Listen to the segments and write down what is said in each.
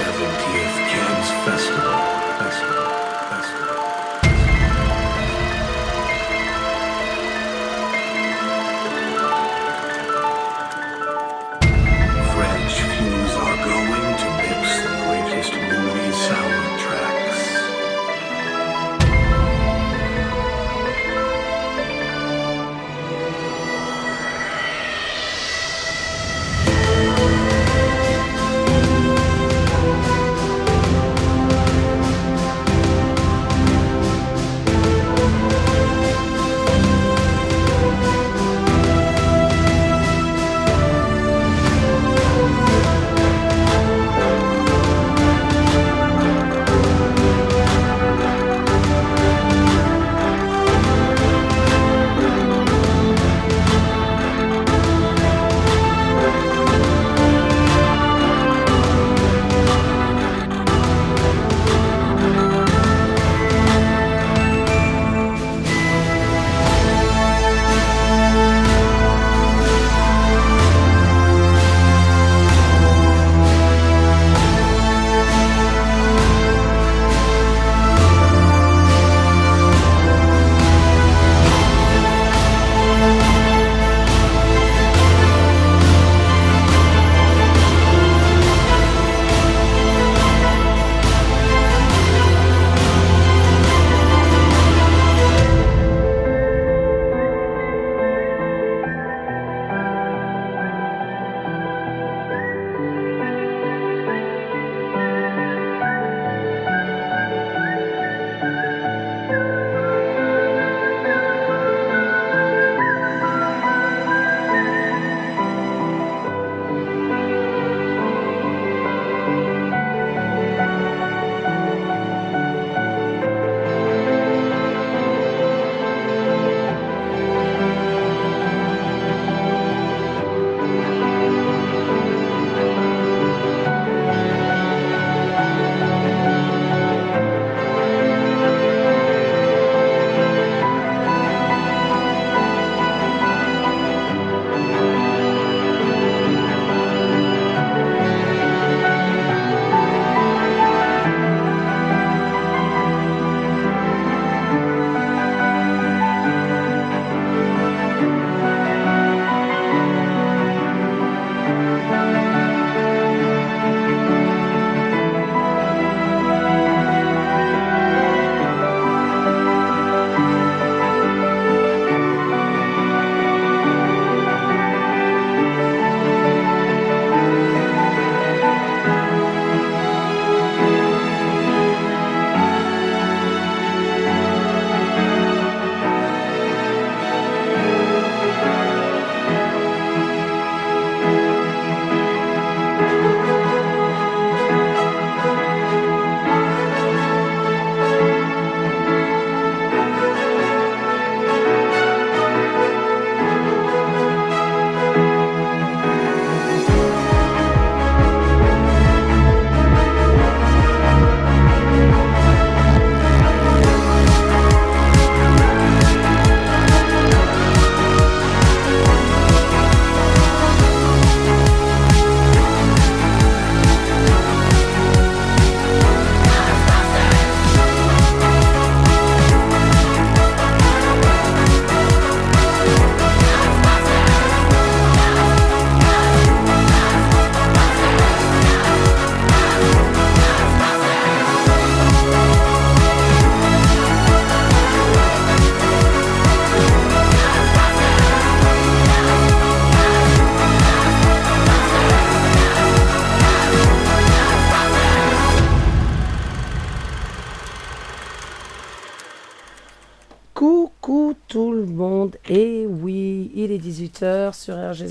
Server.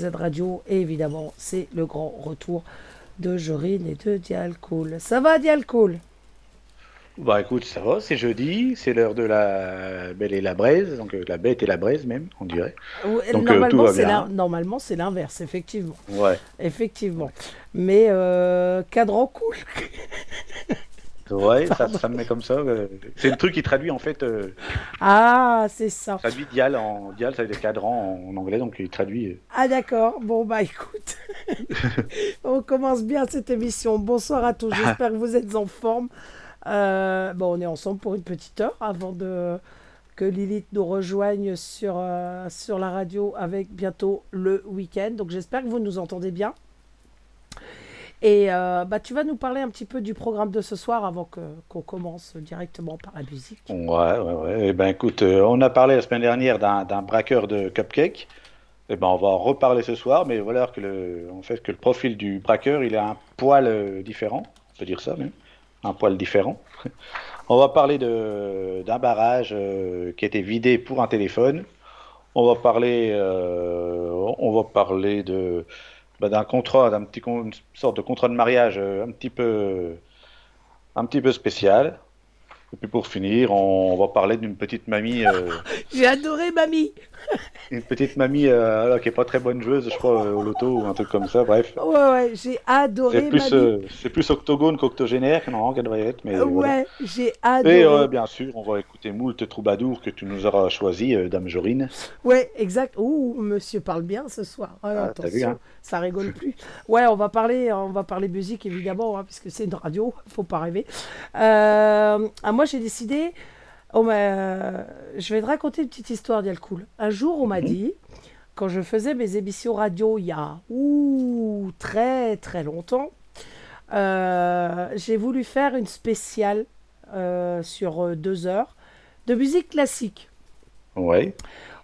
Radio. Et évidemment, c'est le grand retour de Jorine et de Dialcool. Ça va, Dialcool? Bah écoute, ça va, c'est jeudi, c'est l'heure de la belle et la braise, donc euh, la bête et la braise même, on dirait. Ouais, Donc, euh, Normalement, c'est normalement, c'est l'inverse, effectivement. Ouais. Effectivement. Mais euh, cadran cool. Ouais, ça, ça me met comme ça. euh. C'est le truc qui traduit en fait, euh, Ah, c'est ça. traduit dial en dial, ça veut dire cadran en anglais, donc il traduit. euh. Ah d'accord, bon bah écoute, on commence bien cette émission. Bonsoir à tous, j'espère que vous êtes en forme. Euh, bon, on est ensemble pour une petite heure avant de que Lilith nous rejoigne sur, sur la radio avec bientôt le week-end. Donc j'espère que vous nous entendez bien. Et euh, bah, tu vas nous parler un petit peu du programme de ce soir avant qu'on commence directement par la musique. Ouais, ouais, ouais. Eh ben écoute, euh, on a parlé la semaine dernière d'un braqueur de cupcake. Eh ben on va en reparler ce soir, mais voilà que le, en fait que le profil du braqueur, il a un poil euh, différent, on peut dire ça même, un poil différent. On va parler d'un barrage qui a été vidé pour un téléphone. On va parler, on va parler de bah, d'un contrat, d'un petit con- une sorte de contrat de mariage euh, un petit peu, un petit peu spécial. Et puis pour finir, on va parler d'une petite mamie, euh, J'ai adoré Mamie une petite mamie euh, alors, qui est pas très bonne joueuse, je crois, euh, au loto ou un truc comme ça. Bref, Ouais, ouais, j'ai adoré c'est plus, c'est plus octogone qu'octogénaire, non, qu'elle devrait être. Mais voilà. ouais, j'ai adoré. Et bien sûr, on va écouter Moult Troubadour que tu nous auras choisi, Dame Jorine. Ouais, exact. Ouh, monsieur parle bien ce soir. Ah, Ah, t'as attention, vu, hein. Ça rigole plus. Ouais, on va parler, on va parler musique évidemment, hein, puisque c'est une radio, faut pas rêver. Euh, ah, moi, j'ai décidé. on m'a- je vais te raconter une petite histoire d'Yalcool. Un jour, on m'a dit, quand je faisais mes émissions radio il y a ouh, très très longtemps, euh, j'ai voulu faire une spéciale euh, sur euh, deux heures de musique classique. Ouais.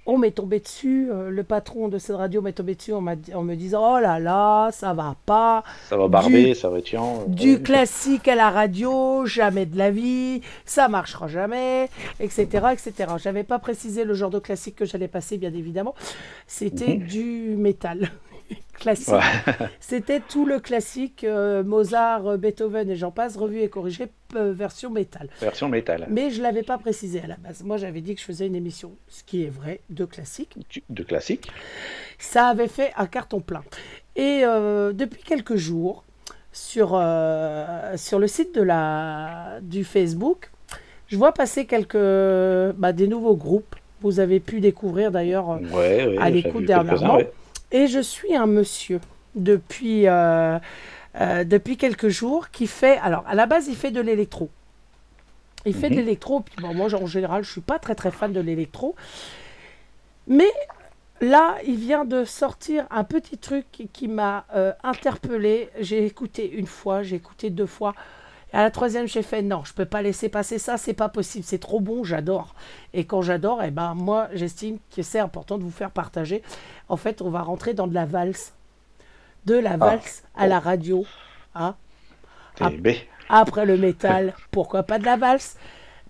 On m'est tombé dessus, euh, le patron de cette radio m'est tombé dessus en, me disant Oh là là, ça va pas, Ça va barber, Du- ça va tiens. du ouais. classique à la radio, jamais de la vie, ça marchera jamais, etc. etc. J'avais pas précisé le genre de classique que j'allais passer, bien évidemment. C'était du métal classique. Ouais. C'était tout le classique euh, Mozart, euh, Beethoven et j'en passe, revu et corrigé, euh, version métal. Version métal. Mais je l'avais pas précisé à la base. Moi, j'avais dit que je faisais une émission, ce qui est vrai, de classique. De classique. Ça avait fait un carton plein. Et euh, depuis quelques jours, sur, sur le site de la, du Facebook, je vois passer quelques, bah, des nouveaux groupes. Vous avez pu découvrir d'ailleurs. Ouais, ouais. à l'écoute dernièrement. Et je suis un monsieur depuis, euh, euh, depuis quelques jours qui fait. Alors, à la base, il fait de l'électro. Il fait de Mhm. l'électro. Puis bon, moi, en général, je suis pas très très fan de l'électro. Mais là, il vient de sortir un petit truc qui, qui m'a euh, interpellé. J'ai écouté une fois, j'ai écouté deux fois. Et à la troisième, j'ai fait non, je peux pas laisser passer ça, c'est pas possible, c'est trop bon, j'adore. Et quand j'adore, eh ben moi, j'estime que c'est important de vous faire partager. En fait, on va rentrer dans de la valse, de la valse à la radio, hein. Ah. TB. Après le métal, pourquoi pas de la valse?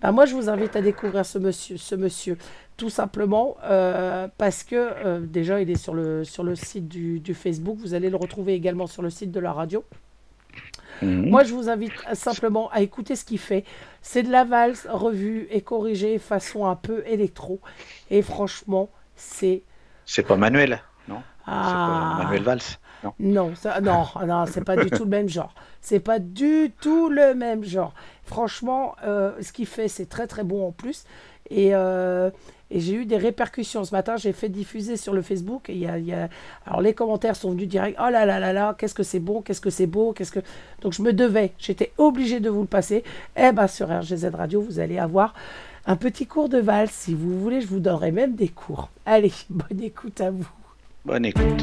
Ben, Moi, je vous invite à découvrir ce monsieur, ce monsieur tout simplement euh, parce que euh, déjà, il est sur le, sur le site du, du Facebook. Vous allez le retrouver également sur le site de la radio. Mhm. Moi, je vous invite à- simplement à écouter ce qu'il fait. C'est de la valse revue et corrigée façon un peu électro. Et franchement, c'est... C'est pas Manuel, non Ah. C'est pas Manuel Valls, non Non, ça, non, non, c'est pas du tout le même genre. C'est pas du tout le même genre. Franchement, euh, ce qu'il fait, c'est très très bon en plus. Et, euh, et j'ai eu des répercussions ce matin. J'ai fait diffuser sur le Facebook. Et y a, il y a- alors les commentaires sont venus direct. Oh là là là là, qu'est-ce que c'est bon, qu'est-ce que c'est beau, qu'est-ce que. Donc je me devais, j'étais obligé de vous le passer. Eh ben sur RGZ Radio, vous allez avoir un petit cours de valse. Si vous voulez, je vous donnerai même des cours. Allez, bonne écoute à vous. Bonne écoute.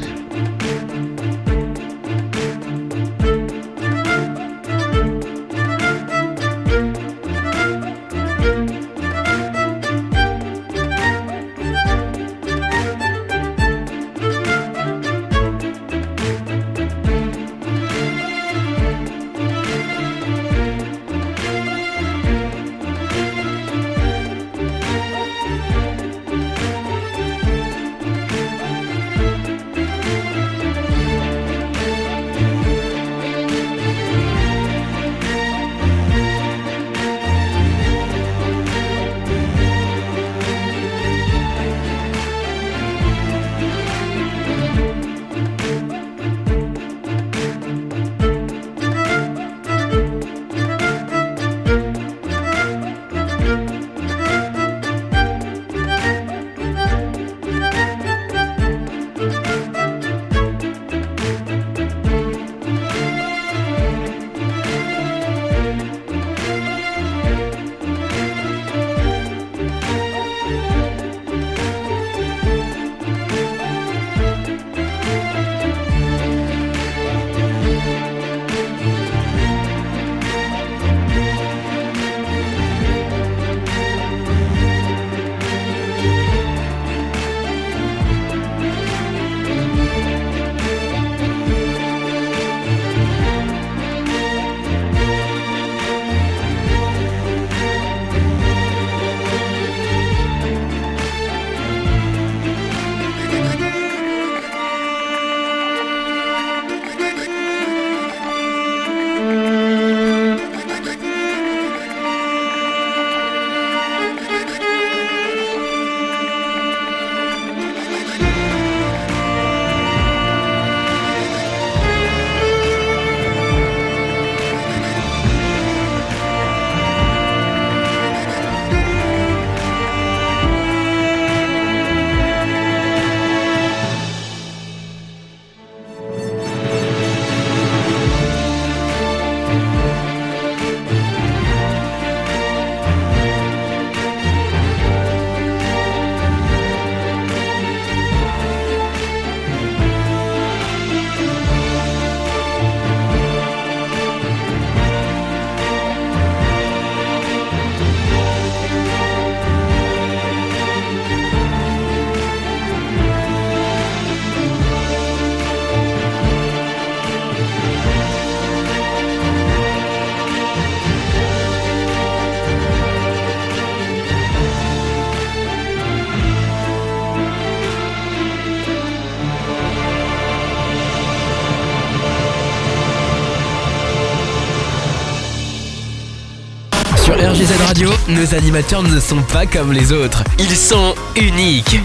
Nos animateurs ne sont pas comme les autres. Ils sont uniques.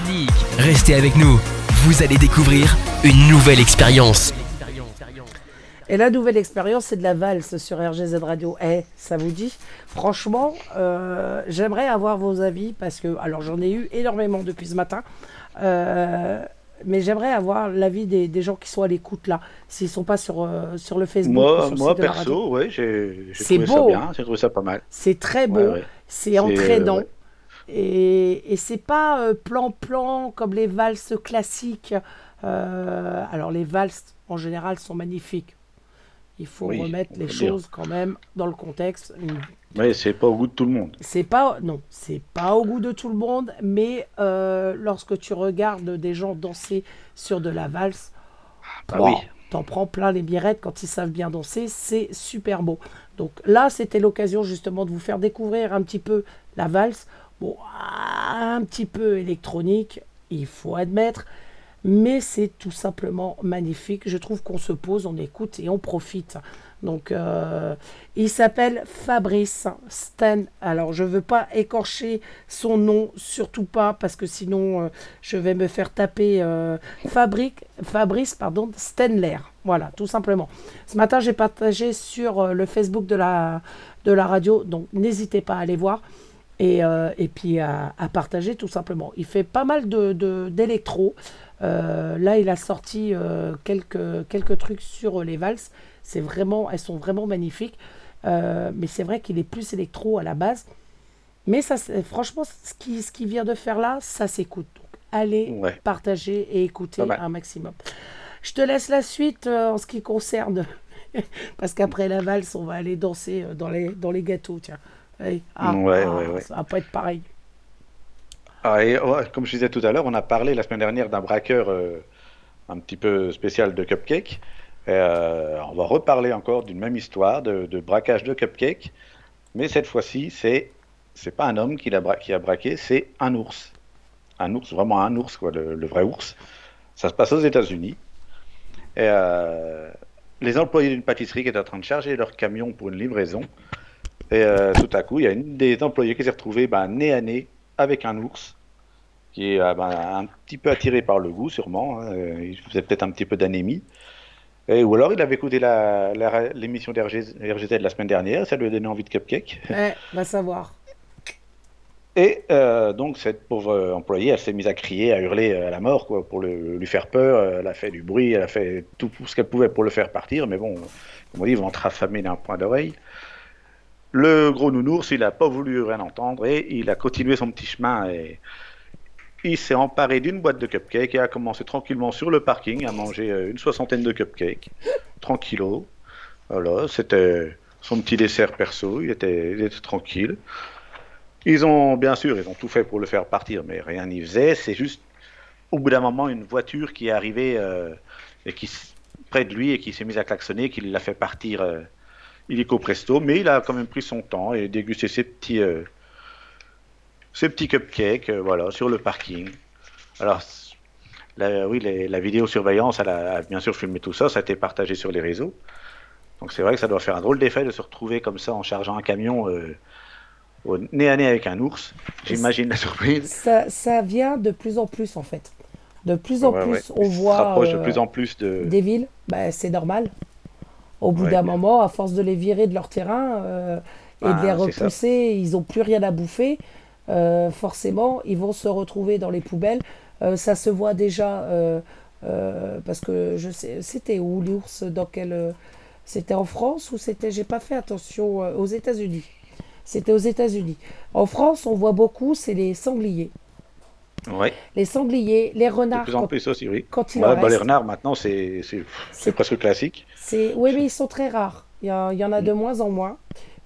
Restez avec nous. Vous allez découvrir une nouvelle expérience. Et la nouvelle expérience, c'est de la valse sur RGZ Radio. Eh, ça vous dit? Franchement, euh, j'aimerais avoir vos avis parce que, alors j'en ai eu énormément depuis ce matin. Euh, mais j'aimerais avoir l'avis des, des gens qui sont à l'écoute là, s'ils sont pas sur, euh, sur le Facebook. ou Moi, sur le perso, ouais, j'ai trouvé ça beau. bien, j'ai trouvé ça pas mal. C'est très beau, Ouais, ouais. C'est entraînant. euh. Et, et c'est pas euh, plan-plan comme les valses classiques. Euh, alors les valses en général sont magnifiques. Il faut Oui, remettre les dire. choses quand même dans le contexte. Mais c'est pas au goût de tout le monde. c'est pas non, c'est pas au goût de tout le monde, mais euh, lorsque tu regardes des gens danser sur de la valse, Ah wow, oui. t'en prends plein les mirettes quand ils savent bien danser, c'est super beau. Donc là, c'était l'occasion justement de vous faire découvrir un petit peu la valse. Bon, un petit peu électronique, il faut admettre, mais c'est tout simplement magnifique. Je trouve qu'on se pose, on écoute et on profite. Donc, euh, il s'appelle Fabrice Sten. Alors, je veux pas écorcher son nom, surtout pas, parce que sinon, euh, je vais me faire taper euh, Fabrique, Fabrice pardon, Stenler. Voilà, tout simplement. Ce matin, j'ai partagé sur le Facebook de la, radio, donc n'hésitez pas à aller voir. Et, et puis à, partager tout simplement. Il fait pas mal de- d'électro. Là, il a sorti quelques, quelques trucs sur les valses. C'est vraiment, elles sont vraiment magnifiques. Euh, mais c'est vrai qu'il est plus électro à la base. Mais ça, franchement, ce qu'il ce qu'il vient de faire là, ça s'écoute. Donc, allez Ouais. partager et écouter mal. un maximum. Je te laisse la suite euh, en ce qui concerne. Parce qu'après la valse, on va aller danser euh, dans les, dans les gâteaux. Tiens. Allez. Ah, Ouais, ah, ouais, ouais. Ça va pas être pareil. Ah, et, ouais, comme je disais tout à l'heure, on a parlé la semaine dernière d'un braqueur euh, un petit peu spécial de cupcake. Euh, on va reparler encore d'une même histoire de, braquage de cupcake. Mais cette fois-ci, c'est c'est pas un homme qui a, braqué, c'est un ours. Un ours, vraiment un ours, quoi, le, vrai ours. Ça se passe aux États-Unis. Euh, les employés d'une pâtisserie qui étaient en train de charger leur camion pour une livraison. Et euh, tout à coup, il y a une des employés qui s'est retrouvée ben, nez à nez avec un ours qui est ben, un petit peu attiré par le goût, sûrement. hein, il faisait peut-être un petit peu d'anémie. Et, ou alors il avait écouté la- la- l'émission d'RGZ RGZ de la semaine dernière, ça lui a donné envie de cupcake. Va savoir. Et euh, donc cette pauvre euh, employée, elle s'est mise à crier, à hurler euh, à la mort, quoi, pour le- lui faire peur. Elle a fait du bruit, elle a fait tout ce qu'elle pouvait pour le faire partir, mais bon, comme on dit, ventre affamé d'un point d'oreille. Le gros nounours, il n'a pas voulu rien entendre et il a continué son petit chemin et il s'est emparé d'une boîte de cupcakes et a commencé tranquillement sur le parking à manger euh, une soixantaine de cupcakes, tranquillo. Voilà, c'était son petit dessert perso, il était, il était tranquille. Ils ont, bien sûr, ils ont tout fait pour le faire partir, mais rien n'y faisait. C'est juste, au bout d'un moment, une voiture qui est arrivée euh, et qui, près de lui et qui s'est mise à klaxonner, qui l'a fait partir euh, illico presto. Mais il a quand même pris son temps et dégusté ses petits, euh, ses petits cupcakes, euh, voilà, sur le parking. Alors, la, oui, les- la vidéosurveillance, elle a, a bien sûr filmé tout ça, ça a été partagé sur les réseaux. Donc c'est vrai que ça doit faire un drôle d'effet de se retrouver comme ça en chargeant un camion euh, au nez à nez avec un ours. J'imagine la surprise. Ça, ça vient de plus en plus en fait. De plus en Ouais, plus, ouais. on voit rapproche de euh, plus en plus de. des villes, bah, c'est normal. Au bout Ouais. d'un moment, à force de les virer de leur terrain euh, et de Ah, les repousser, ils n'ont plus rien à bouffer. Euh, forcément, ils vont se retrouver dans les poubelles. Euh, ça se voit déjà euh, parce que je sais, c'était où l'ours Dans quel C'était en France ou c'était J'ai pas fait attention aux États-Unis. C'était aux États-Unis. En France, on voit beaucoup, c'est les sangliers. Ouais, Les sangliers, les de renards. plus en quand- plus aussi, oui. quand il Ouais, en bah, les renards maintenant, c'est c'est- C'est- presque classique. C'est oui, mais ils sont très rares. Il y, a- il y en a de moins en moins.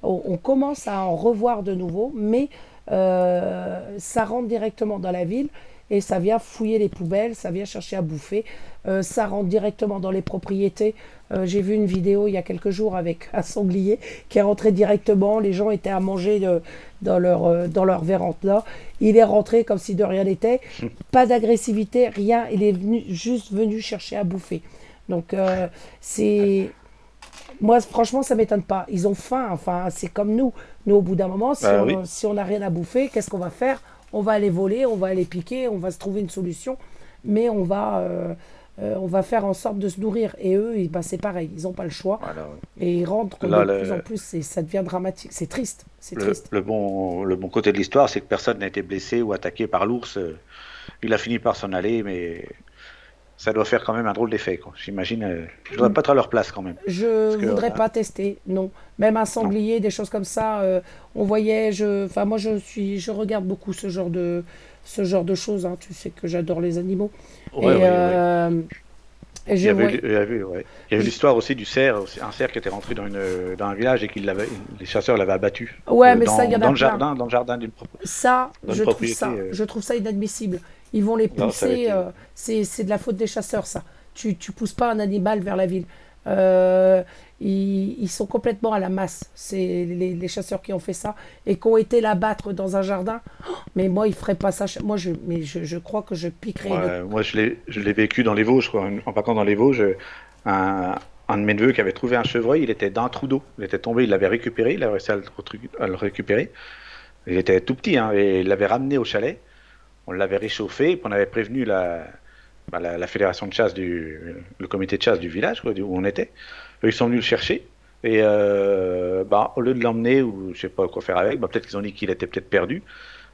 On, on commence à en revoir de nouveau, mais euh, ça rentre directement dans la ville et ça vient fouiller les poubelles, ça vient chercher à bouffer, Euh, ça rentre directement dans les propriétés. Euh, J'ai vu une vidéo il y a quelques jours avec un sanglier qui est rentré directement. Les gens étaient à manger de- dans leur dans leur véranda. Il est rentré comme si de rien n'était. Pas d'agressivité, rien. Il est venu juste venu chercher à bouffer. Donc c'est Moi, franchement, ça m'étonne pas. Ils ont faim. Enfin, c'est comme nous. Nous, au bout d'un moment, si Bah on oui. si on n'a rien à bouffer, qu'est-ce qu'on va faire? On va aller voler, on va aller piquer, on va se trouver une solution. Mais on va, euh, euh, on va faire en sorte de se nourrir. Et eux, bah, c'est pareil. Ils n'ont pas le choix. Voilà. Et ils rentrent Là, de le- plus en plus. Et ça devient dramatique. C'est triste. C'est Le, triste. le bon, le bon côté de l'histoire, c'est que personne n'a été blessé ou attaqué par l'ours. Euh, Il a fini par s'en aller, mais ça doit faire quand même un drôle d'effet. J'imagine. euh, je dois pas être à leur place quand même. Je que, voudrais euh, pas tester, non. Même un sanglier, des choses comme ça, euh, on voyait, je, enfin moi je suis, je regarde beaucoup ce genre de, ce genre de choses. hein. Tu sais que j'adore les animaux. Ouais, et, ouais, ouais. euh, et Il je y avait, vois- il y avait- l'histoire aussi du cerf, un cerf qui était rentré dans, une, dans un village et qu'il l'avait, les chasseurs l'avaient abattu. Ouais, mais dans, ça, il y en a dans le jardin, dans le jardin d'une propre- Ça, je trouve propriété, ça, je trouve ça inadmissible. Ils vont les pousser. euh, c'est, de la faute des chasseurs, ça. Tu, tu pousses pas un animal vers la ville. Euh, ils, ils sont complètement à la masse. C'est les, les chasseurs qui ont fait ça et qui ont été l'abattre dans un jardin. Oh, Mais moi, ils feraient pas ça. Moi, je, mais je, je crois que je piquerais. Ouais, moi, je l'ai, vécu dans les Vosges, quoi. En partant dans les Vosges, un, un de mes neveux qui avait trouvé un chevreuil, il était dans un trou d'eau. Il était tombé, il l'avait récupéré, il avait réussi à le, à le récupérer. Il était tout petit, hein, et il l'avait ramené au chalet. On l'avait réchauffé, on avait prévenu la, bah, la, fédération de chasse du, le comité de chasse du village, où on était. Ils sont venus le chercher. Et euh, bah, au lieu de l'emmener, ou je sais pas quoi faire avec, bah, peut-être qu'ils ont dit qu'il était peut-être perdu.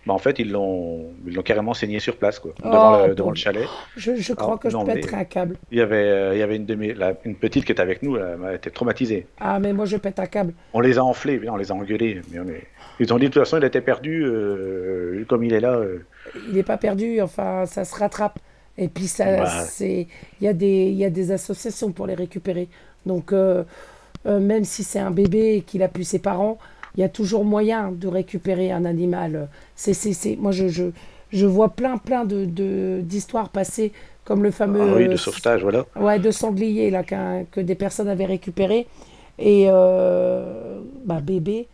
Bah, en fait, ils l'ont, ils l'ont carrément saigné sur place, quoi, devant, Oh, le, devant le chalet. Je, je crois Ah, que je non, mais- pèterais un câble. Il y avait, euh, il y avait une, la- petite qui était avec nous, elle, elle était traumatisée. Ah, mais moi, je pète un câble. On les a enflés, on les a engueulés. Mais on est- Ils ont dit de toute façon, il était perdu, euh, comme il est là. euh. il n'est pas perdu, enfin, ça se rattrape. Et puis, ça, Bah. c'est, il y, a des- il y a des associations pour les récupérer. Donc, même si c'est un bébé et qu'il a pu ses parents, il y a toujours moyen de récupérer un animal. C'est, c'est, c'est, moi, je, je, je vois plein, plein de, de- d'histoires passer, comme le fameux. Ah oui, de sauvetage, voilà. Ouais, de sangliers là, qu'un- que des personnes avaient récupéré. Et euh, bah, bébé,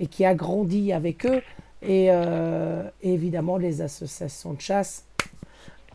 et qui a grandi avec eux. Et, euh, et évidemment, les associations de chasse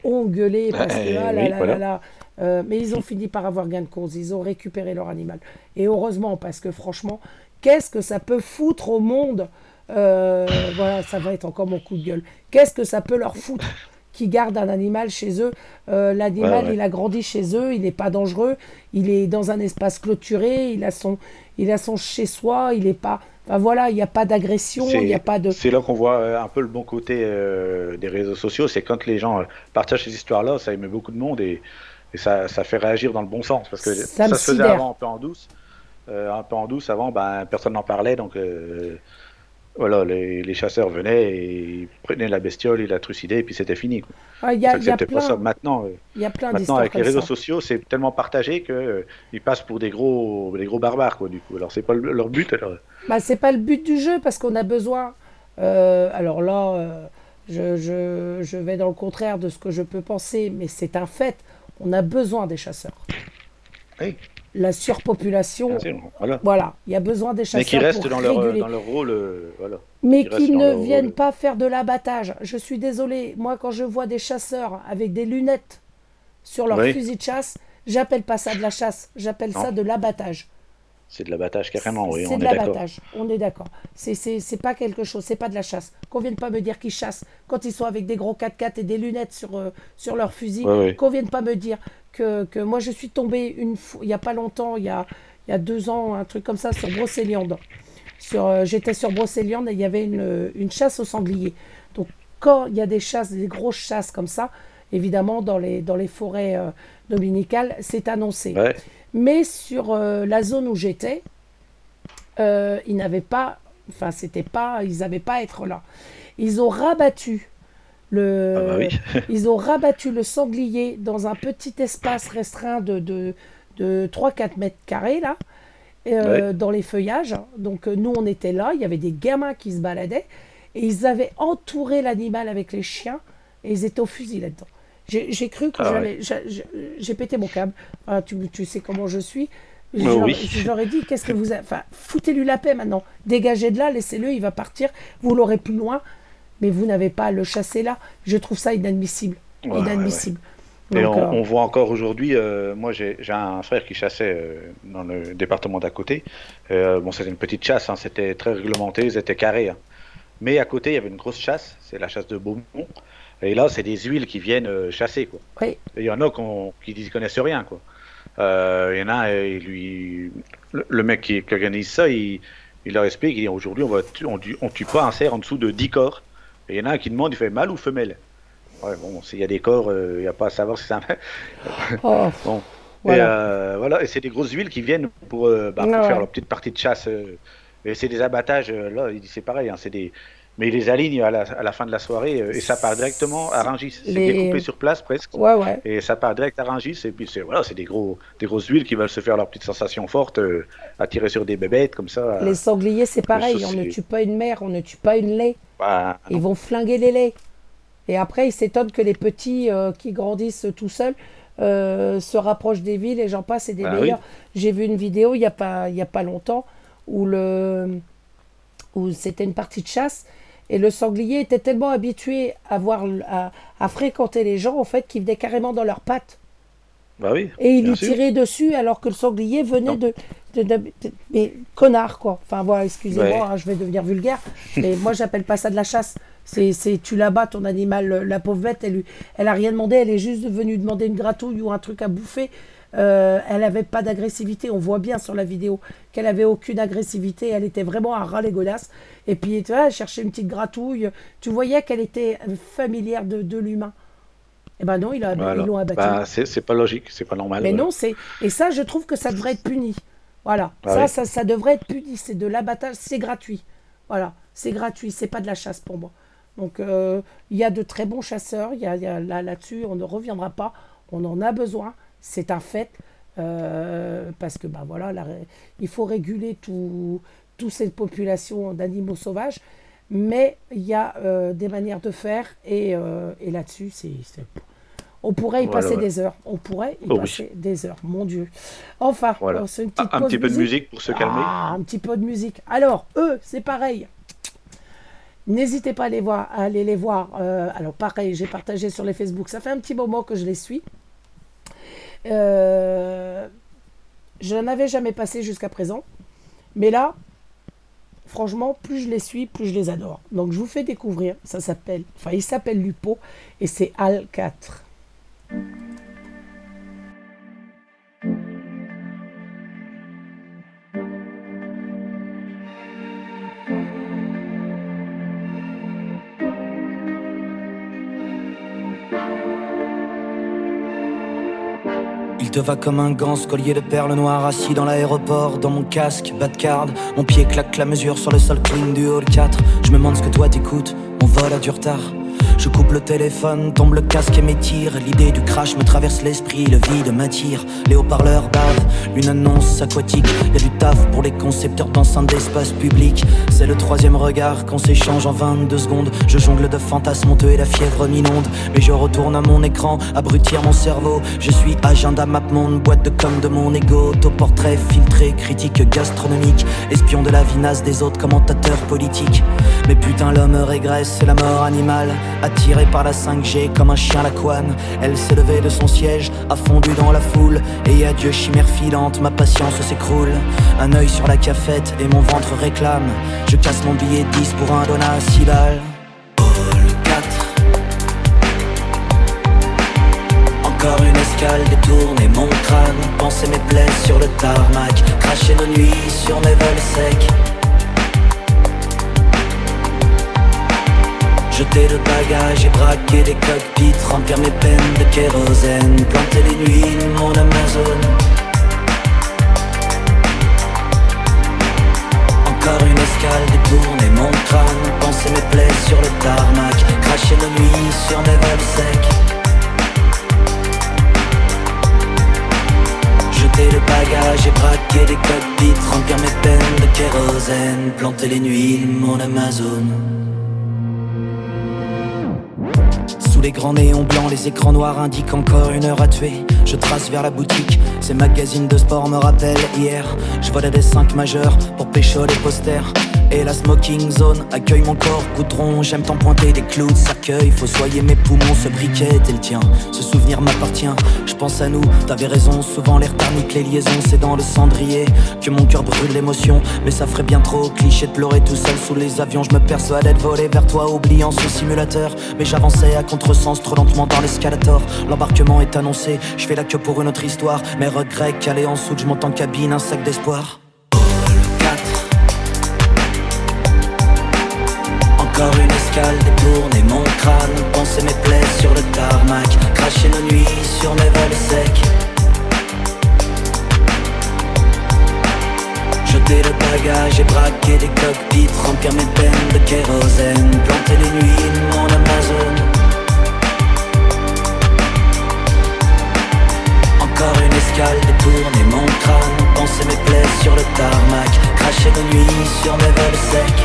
ont gueulé parce que ah là oui, là voilà. là là. Euh, mais ils ont fini par avoir gain de cause. Ils ont récupéré leur animal. Et heureusement, parce que franchement, qu'est-ce que ça peut foutre au monde Euh, Voilà, ça va être encore mon coup de gueule. Qu'est-ce que ça peut leur foutre qui gardent un animal chez eux Euh, L'animal, Ouais, ouais. il a grandi chez eux, il n'est pas dangereux, il est dans un espace clôturé, il a son, il a son chez soi, il n'est pas. Enfin voilà, il n'y a pas d'agression, il n'y a pas de. C'est là qu'on voit euh, un peu le bon côté euh, des réseaux sociaux, c'est quand les gens partagent ces histoires-là, ça émet beaucoup de monde et, et ça, ça fait réagir dans le bon sens. Parce que Ça ça, me se faisait avant un peu en douce. Un peu en douce avant, ben, personne n'en parlait, donc euh, voilà, les, les chasseurs venaient et ils prenaient la bestiole, ils la trucidaient et puis c'était fini. quoi. Ah, y a, a pas ça. Maintenant, euh, il y a plein maintenant avec les réseaux ça. sociaux, c'est tellement partagé que euh, ils passent pour des gros, des gros barbares, quoi, du coup. Alors c'est pas le- leur but. Alors. Bah, c'est pas le but du jeu parce qu'on a besoin. euh, alors là, euh, je, je, je vais dans le contraire de ce que je peux penser, mais c'est un fait. On a besoin des chasseurs. Oui. La surpopulation, sûr, voilà. voilà, il y a besoin des chasseurs Mais qui restent pour dans leur, dans leur rôle, euh, voilà. Mais qui ne viennent rôle. pas faire de l'abattage. Je suis désolée, moi quand je vois des chasseurs avec des lunettes sur leur Oui. fusil de chasse, j'appelle pas ça de la chasse, j'appelle ça de l'abattage. C'est de l'abattage carrément, oui, c'est on de est d'accord. l'abattage, on est d'accord. C'est, c'est, c'est pas quelque chose, c'est pas de la chasse. Qu'on vienne pas me dire qu'ils chassent quand ils sont avec des gros 4x4 et des lunettes sur, euh, sur leur fusil. Ouais, ouais. Qu'on vienne pas me dire que, que moi je suis tombée une fois, il y a pas longtemps, il y a, il y a deux ans, un truc comme ça, sur Brocéliande. Sur, euh, j'étais sur Brocéliande et il y avait une, une chasse au sanglier. Donc quand il y a des chasses, des grosses chasses comme ça, évidemment dans les, dans les forêts euh, dominicales, c'est annoncé. Ouais. Mais sur euh, la zone où j'étais, euh, ils n'avaient pas, enfin c'était pas, ils n'avaient pas à être là. Ils ont rabattu le, Ah bah oui. ils ont rabattu le sanglier dans un petit espace restreint de, de, de 3-4 mètres carrés là, euh, dans les feuillages. Donc nous on était là, il y avait des gamins qui se baladaient et ils avaient entouré l'animal avec les chiens et ils étaient au fusil là-dedans. J'ai cru que Ah j'allais, j'a- j'a- j'ai pété mon câble. Enfin, tu, tu sais comment je suis. Je, Oh oui. je leur ai dit, qu'est-ce que vous. Enfin, foutez-lui la paix maintenant. Dégagez de là, laissez-le, il va partir. Vous l'aurez plus loin. Mais vous n'avez pas à le chasser là. Je trouve ça inadmissible. Ouais, inadmissible. Et Donc, on, euh, on voit encore aujourd'hui, euh, moi j'ai un frère qui chassait euh, dans le département d'à côté. Bon, c'était une petite chasse, hein, c'était très réglementé, c'était carré. hein. Mais à côté, il y avait une grosse chasse, c'est la chasse de Beaumont. Et là, c'est des huiles qui viennent euh, chasser. Quoi. Oui. Et il y en a qu'on- qui disent connaissent rien. Quoi. Euh, il y en a, euh, lui, le, mec qui, qui organise ça, il, il leur explique, il dit aujourd'hui, on, on, tue- on tue pas un cerf en dessous de 10 corps. Et il y en a un qui demande, il fait mâle ou femelle? Ouais, bon, s'il y a des corps, euh, il n'y a pas à savoir si c'est un oh, Bon. Voilà. Et, euh, voilà, et c'est des grosses huiles qui viennent pour, bah, pour Ah ouais. faire leur petite partie de chasse. et c'est des abattages, là, c'est pareil, hein, c'est des... mais ils les alignent à la, à la fin de la soirée euh, et ça part directement à Rungis. C'est Les- découpé sur place presque. ouais, ouais. Et ça part direct à Rungis. Et puis c'est voilà, c'est des, gros, des grosses huiles qui veulent se faire leur petite sensation forte, euh, à tirer sur des bébêtes comme ça. euh, Les sangliers, c'est pareil. On ne tue pas une mère, on ne tue pas une lait. bah, Ils vont flinguer les laits. Et après, ils s'étonnent que les petits euh, qui grandissent tout seuls euh, se rapprochent des villes et j'en passe, c'est des Bah oui. meilleurs. J'ai vu une vidéo il n'y a, pas- il y a pas longtemps où, le, où c'était une partie de chasse et le sanglier était tellement habitué à, voir, à, à fréquenter les gens en fait qu'il venait carrément dans leurs pattes. bah oui. Et il lui tirait dessus alors que le sanglier venait de, de, de- de- Mais connard, quoi. Enfin, voilà, excusez-moi, Ouais. hein, je vais devenir vulgaire. mais moi, j'appelle pas ça de la chasse. C'est, tu la bats, ton animal. La pauvre bête, elle, elle a rien demandé. Elle est juste venue demander une gratouille ou un truc à bouffer. Euh, elle avait pas d'agressivité. On voit bien sur la vidéo qu'elle avait aucune agressivité. Elle était vraiment à ras les godasses. Et puis, tu vois, elle cherchait une petite gratouille. Tu voyais qu'elle était familière de, de l'humain. Et ben non, il a, Voilà. ils l'ont abattu. Bah, c'est pas logique, c'est pas normal. Mais voilà. non, c'est et ça, je trouve que ça devrait être puni. Voilà, Ah ça, oui. ça, ça devrait être puni. C'est de l'abattage, c'est gratuit. Voilà, c'est gratuit, c'est pas de la chasse pour moi. Donc, euh, il y a de très bons chasseurs. Il y a, il y a là, là-dessus, on ne reviendra pas. On en a besoin, c'est un fait. Euh, parce que bah voilà, la il faut réguler tout, toute cette population d'animaux sauvages. Mais il y a euh, des manières de faire et, euh, et là-dessus, c'est, on pourrait y Voilà, passer ouais. des heures. On pourrait y Oh oui. passer des heures, mon Dieu. Enfin, Voilà. c'est une Un, petit peu de musique pour se calmer. Ah, un petit peu de musique. Alors, eux, c'est pareil. N'hésitez pas à, les voir, à aller les voir. Alors, pareil, j'ai partagé sur les Facebook. Ça fait un petit moment que je les suis. Euh, je n'en avais jamais passé jusqu'à présent. Mais là, franchement, plus je les suis, plus je les adore. Donc, je vous fais découvrir. Ça s'appelle, enfin, il s'appelle Lupo et c'est Al 4. Te va comme un gant, ce collier de perles noires assis dans l'aéroport, dans mon casque, bas de card. Mon pied claque la mesure sur le sol clean du hall 4. Je me demande ce que toi t'écoutes, on vole à du retard. Je coupe le téléphone, tombe le casque et m'étire. L'idée du crash me traverse l'esprit, le vide m'attire. Les haut-parleurs bavent, une annonce aquatique. Y a du taf pour les concepteurs d'enceintes d'espace public. C'est le troisième regard qu'on s'échange en 22 secondes. Je jongle de fantasmes honteux et la fièvre m'inonde. Mais je retourne à mon écran, abrutir mon cerveau. Je suis agenda map monde, boîte de com de mon ego. Autoportrait filtré, critique gastronomique. Espion de la vinasse des autres commentateurs politiques. Mais putain, l'homme régresse, c'est la mort animale. Attiré par la 5G comme un chien à la couane. Elle s'est levée de son siège, a fondu dans la foule. Et adieu, chimère filante, ma patience s'écroule. Un œil sur la cafette et mon ventre réclame. Je casse mon billet 10 pour un donat à 6 balles. Hall 4. Encore une escale détourner mon crâne Penser mes plaies sur le tarmac Cracher nos nuits sur mes vols secs Jeter le bagage et braquer des cockpits Remplir mes peines de kérosène Planter les nuits de mon Amazon Encore une escale détourner mon crâne Penser mes plaies sur le tarmac Cracher nos nuits sur mes vols secs. Jeter le bagage et braquer des cockpits Remplir mes peines de kérosène Planter les nuits mon Amazon Les grands néons blancs, les écrans noirs indiquent encore une heure à tuer Je trace vers la boutique, ces magazines de sport me rappellent hier. Je volais des 5 majeurs pour pécho les posters. Et la smoking zone accueille mon corps. Goudron J'aime t'en pointer des clous de cercueil. Faut soyer mes poumons, ce briquet est le tien. Ce souvenir m'appartient, je pense à nous T'avais raison, souvent l'air thermique, les liaisons C'est dans le cendrier. Que mon cœur brûle l'émotion. Mais ça ferait bien trop cliché de pleurer tout seul sous les avions. Je me perçois d'être volé vers toi oubliant ce simulateur. Mais j'avançais à contresens trop lentement dans l'escalator. L'embarquement est annoncé, je fais queue pour une autre histoire. Mes regrets calés en soude, je monte en cabine, un sac d'espoir. Encore une escale, détourner mon crâne Penser mes plaies sur le tarmac. Cracher nos nuits sur mes vols secs. Jeter le bagage et braquer des cockpits Remplir mes peines de kérosène. Planter les nuits de mon Amazon escale, détourner mon crâne Penser mes plaies sur le tarmac. Cracher nos nuits sur mes vols secs.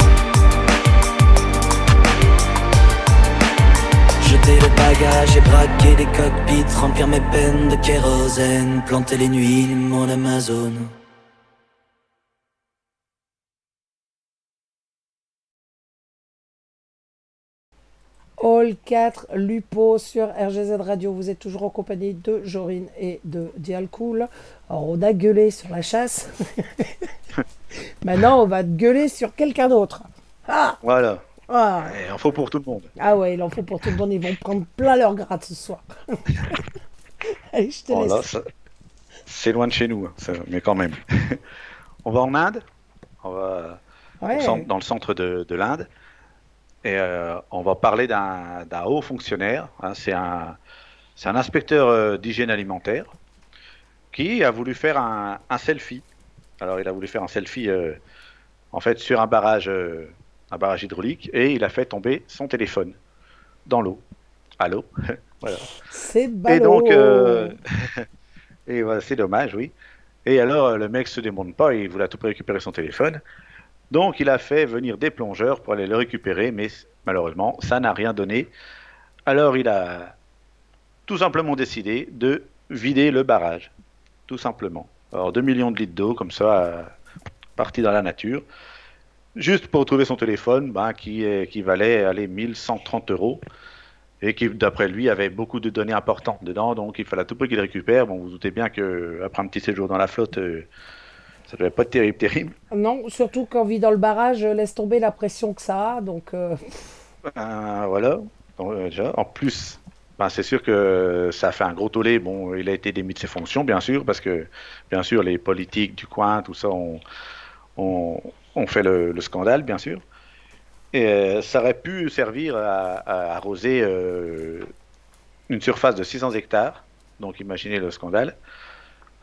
Jeter le bagage et braquer des cockpits, remplir mes peines de kérosène, planter les nuits, mon Amazon. All 4 Lupo sur RGZ Radio. Vous êtes toujours en compagnie de Jorine et de Dialcool. Alors, on a gueulé sur la chasse. Maintenant, on va gueuler sur quelqu'un d'autre. Ah Voilà. ah. Il en faut pour tout le monde. Ah ouais, il en faut pour tout le monde. Ils vont prendre plein leur gratte ce soir. Allez, je te Oh laisse. ça- c'est loin de chez nous, hein, ça- mais quand même. on va en Inde, on va Ouais. dans le centre de, de l'Inde, et euh, on va parler d'un haut fonctionnaire. hein, c'est un, inspecteur euh, d'hygiène alimentaire qui a voulu faire un, un selfie. Alors, il a voulu faire un selfie euh, en fait sur un barrage, euh, un barrage hydraulique, et il a fait tomber son téléphone dans l'eau. À l'eau. voilà. C'est Et donc, et voilà, c'est dommage, oui. Et alors, le mec se démonte pas, il voulait à tout prix récupérer son téléphone. Donc, il a fait venir des plongeurs pour aller le récupérer, mais malheureusement, ça n'a rien donné. Alors, il a tout simplement décidé de vider le barrage, tout simplement. Alors, 2 millions de litres d'eau, comme ça, euh, partis dans la nature, juste pour retrouver son téléphone, ben, qui, valait aller 1130 euros et qui, d'après lui, avait beaucoup de données importantes dedans, donc il fallait à tout prix qu'il récupère. Bon, vous vous doutez bien que après un petit séjour dans la flotte, euh, ça devait pas être terrible, terrible. Non, surtout quand on vit dans le barrage, laisse tomber la pression que ça a. Donc, euh, Euh, voilà. Donc, euh, déjà, en plus, ben, c'est sûr que ça a fait un gros tollé. Bon, il a été démis de ses fonctions, bien sûr, parce que, bien sûr, les politiques du coin, tout ça, ont, ont fait le, le scandale, bien sûr. Et euh, ça aurait pu servir à, à arroser euh, une surface de 600 hectares. Donc, imaginez le scandale.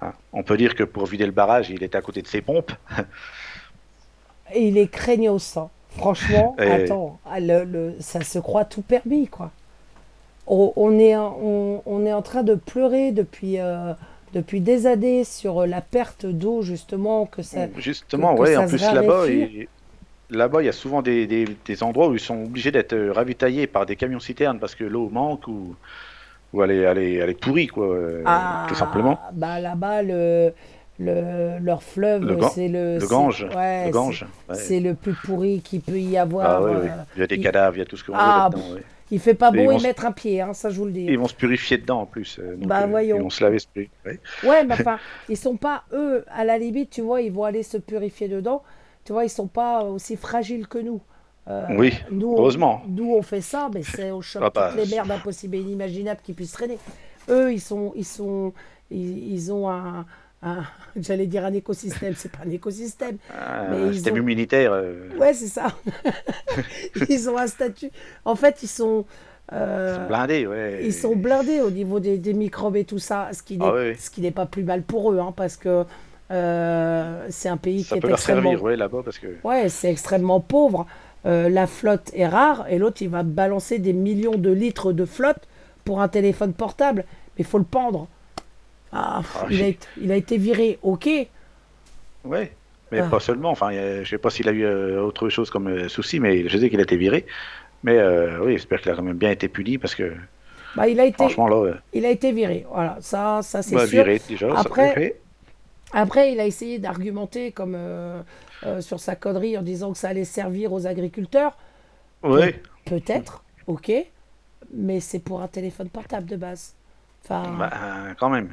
Hein. On peut dire que pour vider le barrage, il était à côté de ses pompes. et il est craignos. hein. Franchement, Et- attends, ah, le- le- ça se croit tout permis, quoi. On, on est, en- on, on est en train de pleurer depuis, euh, depuis des années sur la perte d'eau, justement, que ça... Justement, ouais, ça en plus là-bas, il- là-bas, il y a souvent des, des- des endroits où ils sont obligés d'être euh, ravitaillés par des camions citernes parce que l'eau manque ou, ou elle, est, elle, est, elle est pourrie, quoi, euh, Ah, tout simplement. Bah là-bas, le, le, leur fleuve, Le c'est le... Le Gange, ouais, le Gange. c'est- ouais. Le plus pourri qu'il peut y avoir. Ah, ouais, ouais. euh, Il y a des il- cadavres, il y a tout ce qu'on Ah, veut ouais. Il fait pas ils y mettre un pied, hein, ça je vous le dis. Ils vont se purifier dedans en plus. euh, donc, Bah, euh, voyons. Ils vont se laver. se purifier, ouais. Ouais, mais enfin, ils sont pas, eux, à la limite, tu vois, ils vont aller se purifier dedans. Tu vois, ils sont pas aussi fragiles que nous. Euh, Oui, nous, heureusement. nous, on fait ça, mais c'est au choc Ah bah, toutes les merdes impossibles et inimaginables qui puissent traîner. Eux, ils sont, ils sont, ils, ils ont un, un- j'allais dire un écosystème, c'est pas un écosystème. Ah, Mais ils C'était ont- militaire. euh, Ouais, c'est ça. ils ont un statut. En fait, ils sont. euh, ils sont blindés, ouais. ils sont blindés au niveau des, des microbes et tout ça, ce qui n'est Ah oui. ce qui n'est pas plus mal pour eux, hein, parce que euh, c'est un pays Ça qui peut est leur extrêmement, servir, ouais, là-bas, parce que. ouais, c'est extrêmement pauvre. Euh, la flotte est rare et l'autre il va balancer des millions de litres de flotte pour un téléphone portable, mais il faut le pendre. Ah, pff, Ah, il, a été, il a été viré, ok. Ouais, mais Ah. pas seulement. Enfin, je sais pas s'il a eu euh, autre chose comme euh, souci, mais je sais qu'il a été viré. Mais oui, j'espère qu'il a quand même bien été puni parce que Bah, il a été, Franchement, là, il a été viré. Voilà, ça, ça c'est Bah, sûr. viré, déjà, ça Après-. Après, il a essayé d'argumenter comme euh, euh, sur sa connerie en disant que ça allait servir aux agriculteurs. Oui, Peut-être, ok, mais c'est pour un téléphone portable de base. Enfin, bah, quand même.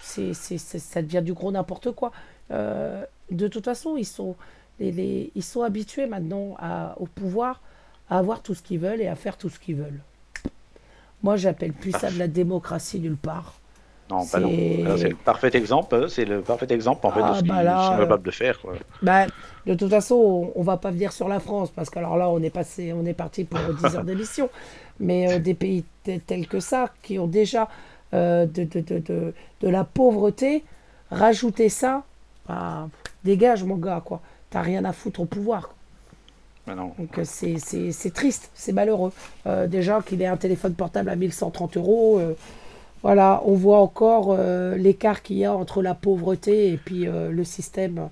c'est, ça devient du gros n'importe quoi. Euh, de toute façon, ils sont, les, les- ils sont habitués maintenant à- au pouvoir à avoir tout ce qu'ils veulent et à faire tout ce qu'ils veulent. Moi, j'appelle plus ça de la démocratie nulle part. Non, pas non. C'est- le parfait exemple. hein, C'est le parfait exemple en fait Ah, de ce qu'ils bah là, sont euh, capables de faire. Quoi. Bah, de toute façon, on, on va pas venir sur la France parce qu'alors là, on est passé, on est parti pour 10 heures d'émission. Mais euh, des pays te- tels que ça, qui ont déjà euh, de, de, de, de, de la pauvreté, rajouter ça, bah, dégage mon gars, quoi. T'as rien à foutre au pouvoir. non. Donc c'est- c'est c'est triste, c'est malheureux. Euh, déjà qu'il ait un téléphone portable à 1130 euros. Euh, voilà, on voit encore euh, l'écart qu'il y a entre la pauvreté et puis euh, le système.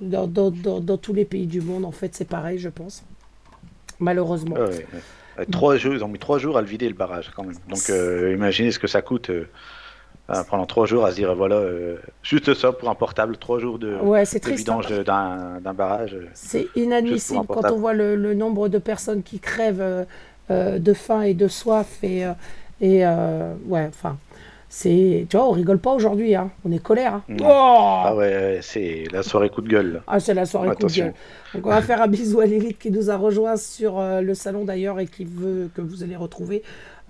Dans, dans- dans- dans tous les pays du monde, en fait, c'est pareil, je pense. Malheureusement. Ouais, ouais. Trois jours, ils ont mis trois jours à le vider le barrage quand même. Donc euh, imaginez ce que ça coûte euh, euh, pendant trois jours à se dire voilà, euh, juste ça pour un portable, trois jours de, Ouais, de triste. hein. vidange d'un d'un barrage. euh. C'est inadmissible quand on voit le, le nombre de personnes qui crèvent euh, euh, de faim et de soif. Et, euh, et euh, ouais, enfin, c'est. Tu vois, on rigole pas aujourd'hui, hein. on est colère. hein. Oh Ah ouais, c'est la soirée coup de gueule. Ah, c'est la soirée coup de gueule. Donc, on va faire un bisou à Lilith qui nous a rejoint sur euh, le salon d'ailleurs et qui veut que vous allez retrouver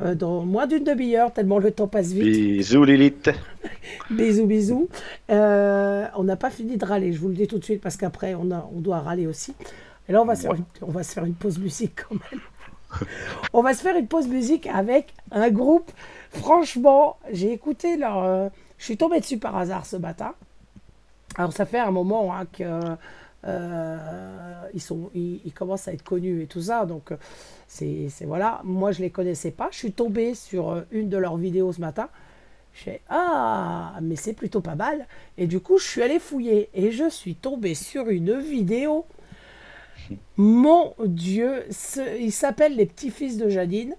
euh, dans moins d'une demi-heure, tellement le temps passe vite. Bisous Lilith. Bisous, bisous. On n'a pas fini de râler, je vous le dis tout de suite, parce qu'après, on, a- on doit râler aussi. Et là, on va, se faire une, on va se faire une pause musique quand même. On va se faire une pause musique avec un groupe. Franchement, j'ai écouté leur. euh, je suis tombée dessus par hasard ce matin. Alors, ça fait un moment hein, que. euh, ils, commencent à être connus et tout ça, donc euh, c'est c'est- voilà. Moi, je les connaissais pas. Je suis tombée sur une de leurs vidéos ce matin. Je Ah, mais c'est plutôt pas mal. Et du coup, je suis allée fouiller et je suis tombée sur une vidéo. Mon Dieu, ce- il s'appelle Les Petits-Fils de Janine.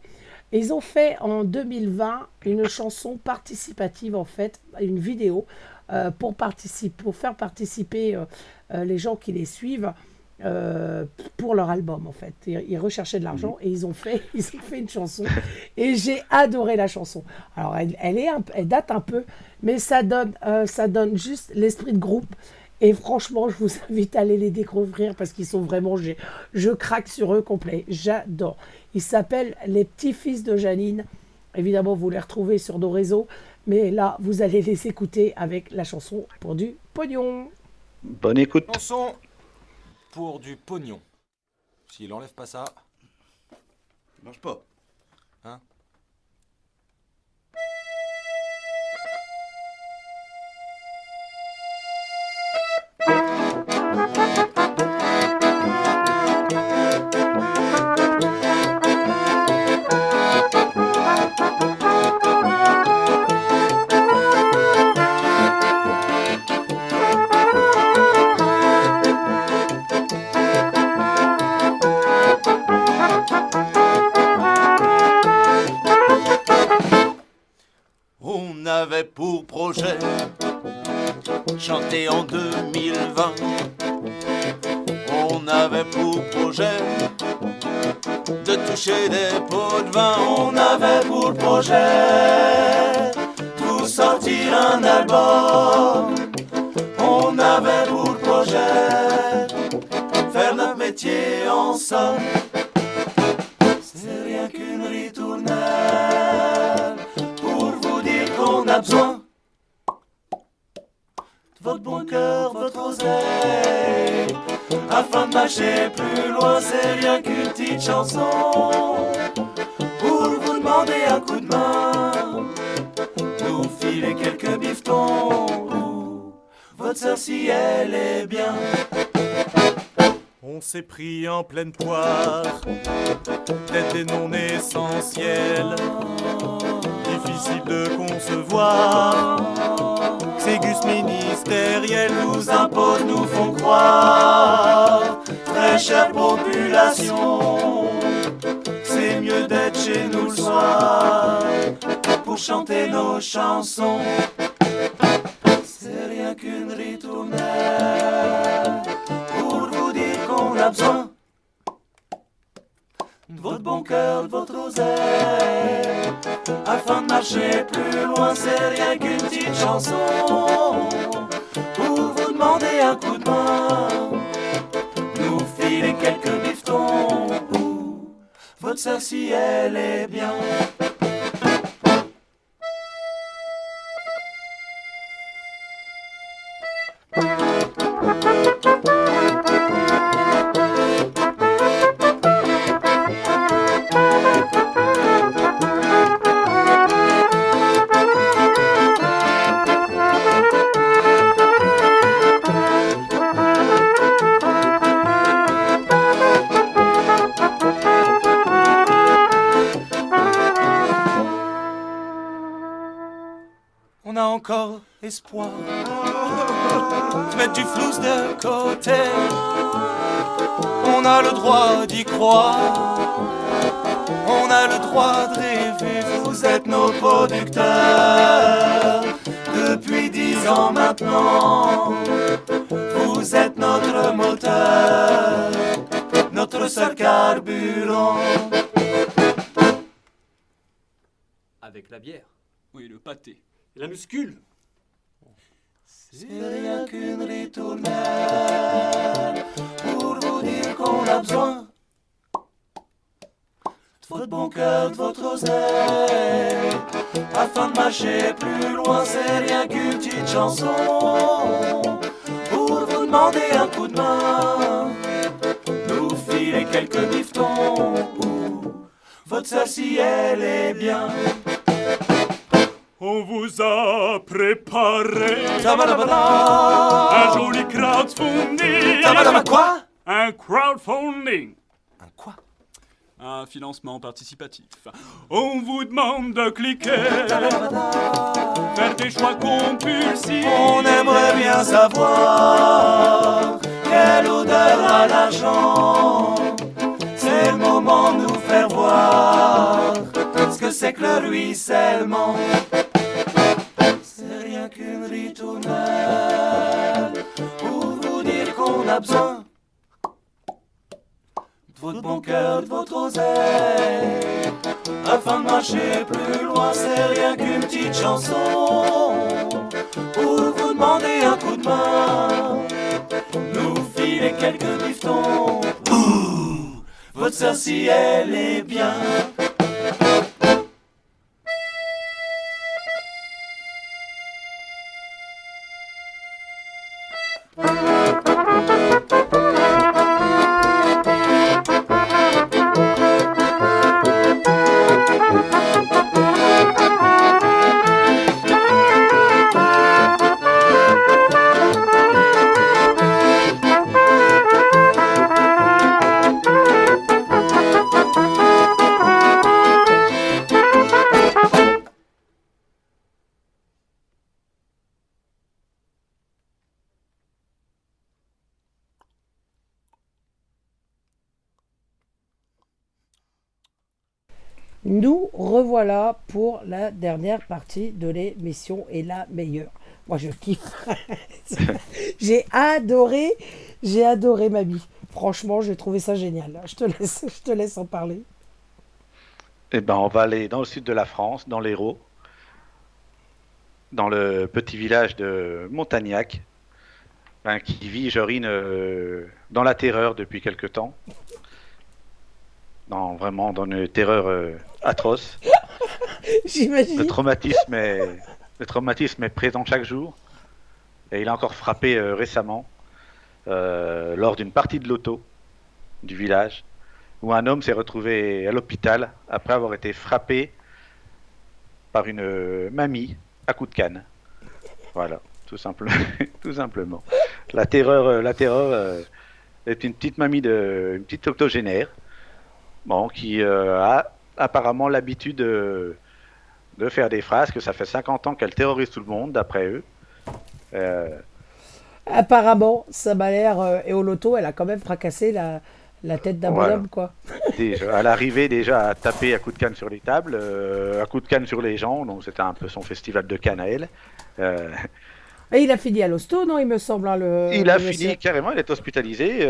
Ils ont fait en 2020 une chanson participative, en fait, une vidéo euh, pour, participer, pour faire participer euh, euh, les gens qui les suivent pour leur album, en fait. Ils, ils recherchaient de l'argent et ils ont, fait, ils ont fait une chanson. Et j'ai adoré la chanson. Alors, elle, elle, date un peu, mais ça donne, ça donne juste l'esprit de groupe. Et franchement, je vous invite à aller les découvrir parce qu'ils sont vraiment. j'ai- Je craque sur eux complet. J'adore. Ils s'appellent Les Petits-Fils de Janine. Évidemment, vous les retrouvez sur nos réseaux. Mais là, vous allez les écouter avec la chanson pour du pognon. Bonne écoute. Chanson pour du pognon. S'il enlève pas ça, Marche pas. Chanter en 2020. On avait pour projet de toucher des pots de vin. On avait pour projet vous sortir un album. On avait pour projet faire notre métier ensemble. Chanson pour vous demander un coup de main, nous filer quelques bifetons. Votre sœur si elle est bien. On s'est pris en pleine poire, peut-être des non essentiels, difficile de concevoir. Ces gus ministériels nous imposent, nous font croire, très chère population, c'est mieux d'être chez nous le soir. pour chanter nos chansons. C'est rien qu'une ritournelle pour vous dire qu'on a besoin de votre bon cœur, de votre oseille, afin de marcher plus loin. C'est rien qu'une petite chanson pour vous demander un coup de main, filer quelques bifetons. Ou votre sœur si elle est bien. Encore espoir mettre du flouze de côté. On a le droit d'y croire. On a le droit de rêver. Vous êtes nos producteurs depuis dix ans maintenant. Vous êtes notre moteur, notre seul carburant. Avec la bière. Oui, le pâté. La muscule. C'est rien qu'une ritournelle pour vous dire qu'on a besoin de votre bon cœur, de votre oseille, afin de marcher plus loin. C'est rien qu'une petite chanson pour vous demander un coup de main, nous filer quelques bifetons. ou Votre sœur si elle est bien. On vous a préparé un joli crowdfunding. Quoi? Un crowdfunding. Un quoi? Un financement participatif. On vous demande de cliquer, faire des choix compulsifs. On aimerait bien savoir quelle odeur a l'argent. C'est le moment de nous faire voir ce que c'est que le ruissellement. Qu'une pour vous dire qu'on a besoin de votre bon cœur, de votre oseille, afin de marcher plus loin. C'est rien qu'une petite chanson pour vous demander un coup de main, nous filer quelques. Ouh, votre si elle est bien. Pour la dernière partie de l'émission et la meilleure. Moi, je kiffe. j'ai adoré, j'ai adoré Mamie. Franchement, j'ai trouvé ça génial. Je te laisse, je te laisse en parler. Eh ben, on va aller dans le sud de la France, dans l'Hérault, dans le petit village de Montagnac, ben, qui vit, Jorine, euh, dans la terreur depuis quelque temps. Dans, vraiment dans une terreur euh, atroce. Le J'imagine. traumatisme, est, le traumatisme est présent chaque jour. Et il a encore frappé euh, récemment, euh, lors d'une partie de loto du village, où un homme s'est retrouvé à l'hôpital après avoir été frappé par une euh, mamie à coup de canne. Voilà, tout, simple, tout simplement. La terreur, la terreur est une petite mamie, de, une petite octogénaire, bon, qui a apparemment l'habitude de, de faire des phrases, que ça fait 50 ans qu'elle terrorise tout le monde, d'après eux. Euh, Apparemment, ça m'a l'air. euh, et au loto, elle a quand même fracassé la, La tête d'un Voilà. bonhomme, quoi. Déjà, à l'arrivée, déjà, à taper à coups de canne sur les tables, euh, à coups de canne sur les gens. Donc, c'était un peu son festival de canne à elle. Et il a fini à l'hosto, non, il me semble, hein, le. il a le fini monsieur. carrément, il est hospitalisé,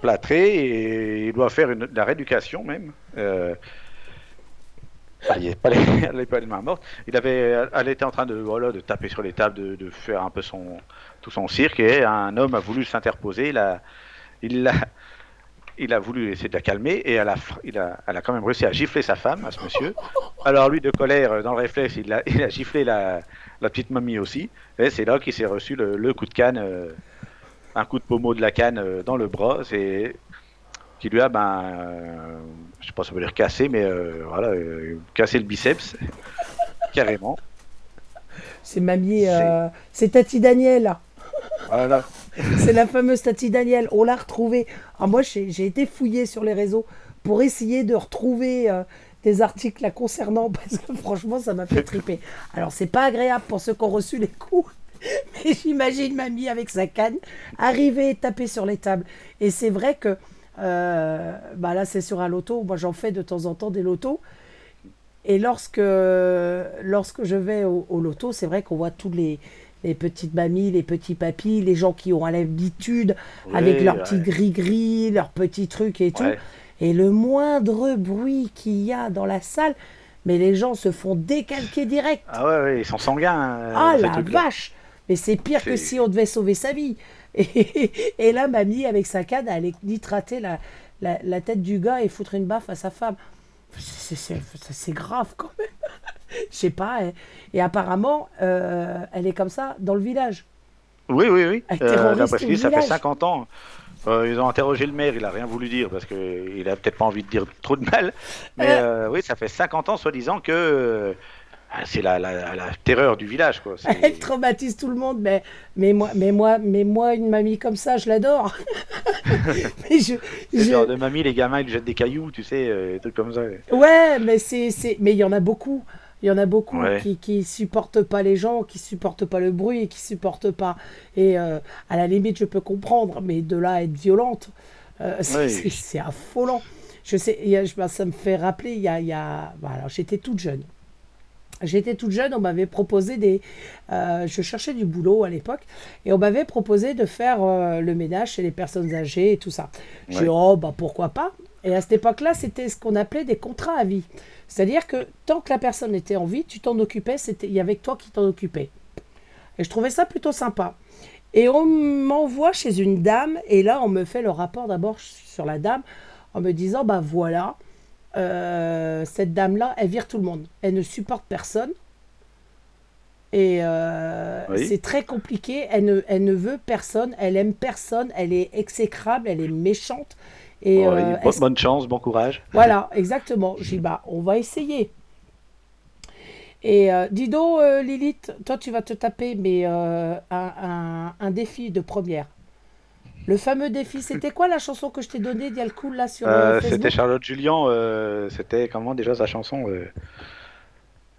plâtré, et il doit faire une, de la rééducation même. Euh, bah, il est pas les, elle n'est pas les mains mortes. Il avait, elle était en train de, voilà, de taper sur les tables, de, faire un peu son, tout son cirque, et un homme a voulu s'interposer. Il a, il l'a, il a voulu essayer de la calmer, et elle a, il a, elle a quand même réussi à gifler sa femme, à ce monsieur. Alors lui, de colère, euh, dans le réflexe, il a, a giflé la, petite mamie aussi. Et c'est là qu'il s'est reçu le, coup de canne, euh, un coup de pommeau de la canne euh, dans le bras, c'est qui lui a, ben, euh, je sais pas si on veut dire cassé, mais euh, voilà, euh, cassé le biceps, carrément. C'est mamie. C'est Tati Daniel. Voilà. C'est la fameuse Tati Daniel. On l'a retrouvée. Ah, moi, j'ai été fouillée sur les réseaux pour essayer de retrouver des articles la concernant parce que franchement, ça m'a fait triper. Alors, c'est pas agréable pour ceux qui ont reçu les coups. Mais j'imagine mamie avec sa canne arriver et taper sur les tables. Et c'est vrai que euh, bah là, c'est sur un loto. Moi, j'en fais de temps en temps des lotos. Et lorsque, lorsque je vais au, au loto, c'est vrai qu'on voit tous les, les petites mamies, les petits papis, les gens qui ont l'habitude avec leurs ouais. petits gris-gris, leurs petits trucs et tout. Et le moindre bruit qu'il y a dans la salle, mais les gens se font décalquer direct. Ah ouais, ouais, ils sont sanguins. euh, Ah la vache Mais c'est pire que si on devait sauver sa vie. Et, et là, mamie, avec sa canne, elle allait nitrater la, la, la tête du gars et foutre une baffe à sa femme. C'est- grave quand même. Je sais pas. Et, et apparemment, euh, elle est comme ça dans le village. Oui, oui, oui. Elle Euh, D'après ce ça fait village. 50 ans. Euh, ils ont interrogé le maire, il a rien voulu dire parce qu'il a peut-être pas envie de dire trop de mal. Mais Euh. oui, ça fait 50 ans, soi-disant, que c'est la, la, la terreur du village. Quoi. Elle traumatise tout le monde, mais, mais, moi, mais, moi, mais moi, une mamie comme ça, je l'adore. mais je, C'est le je- genre de mamie, les gamins, ils jettent des cailloux, tu sais, euh, des trucs comme ça. Ouais, mais c'est, mais il y en a beaucoup. Il y en a beaucoup Ouais. qui, qui supportent pas les gens, qui supportent pas le bruit, qui supportent pas. Et euh, à la limite, je peux comprendre, mais de là à être violente, euh, c'est, affolant. Je sais, a- bah, ça me fait rappeler, il y a, il y a- bah, alors, j'étais toute jeune. J'étais toute jeune, on m'avait proposé des. euh, je cherchais du boulot à l'époque, et on m'avait proposé de faire euh, le ménage chez les personnes âgées et tout ça. J'ai dit, Ouais. oh, bah pourquoi pas? Et à cette époque-là, c'était ce qu'on appelait des contrats à vie. C'est-à-dire que tant que la personne était en vie, tu t'en occupais, c'était il y avait que toi qui t'en occupais. Et je trouvais ça plutôt sympa. Et on m'envoie chez une dame, et là, on me fait le rapport d'abord sur la dame, en me disant, bah voilà, euh, cette dame-là, elle vire tout le monde. Elle ne supporte personne. Et euh, Oui. c'est très compliqué. Elle ne, elle ne veut personne, elle aime personne, elle est exécrable, elle est méchante. Et euh, bonne chance, bon courage. voilà, exactement. J'ai dit, bah, on va essayer. Et euh, dis donc, Lilith, toi, tu vas te taper mais, un, un- un défi de première. Le fameux défi, c'était quoi la chanson que je t'ai donnée, Dialcool, là, sur euh, Euh, c'était Charlotte Julien, euh, c'était comment déjà sa chanson euh...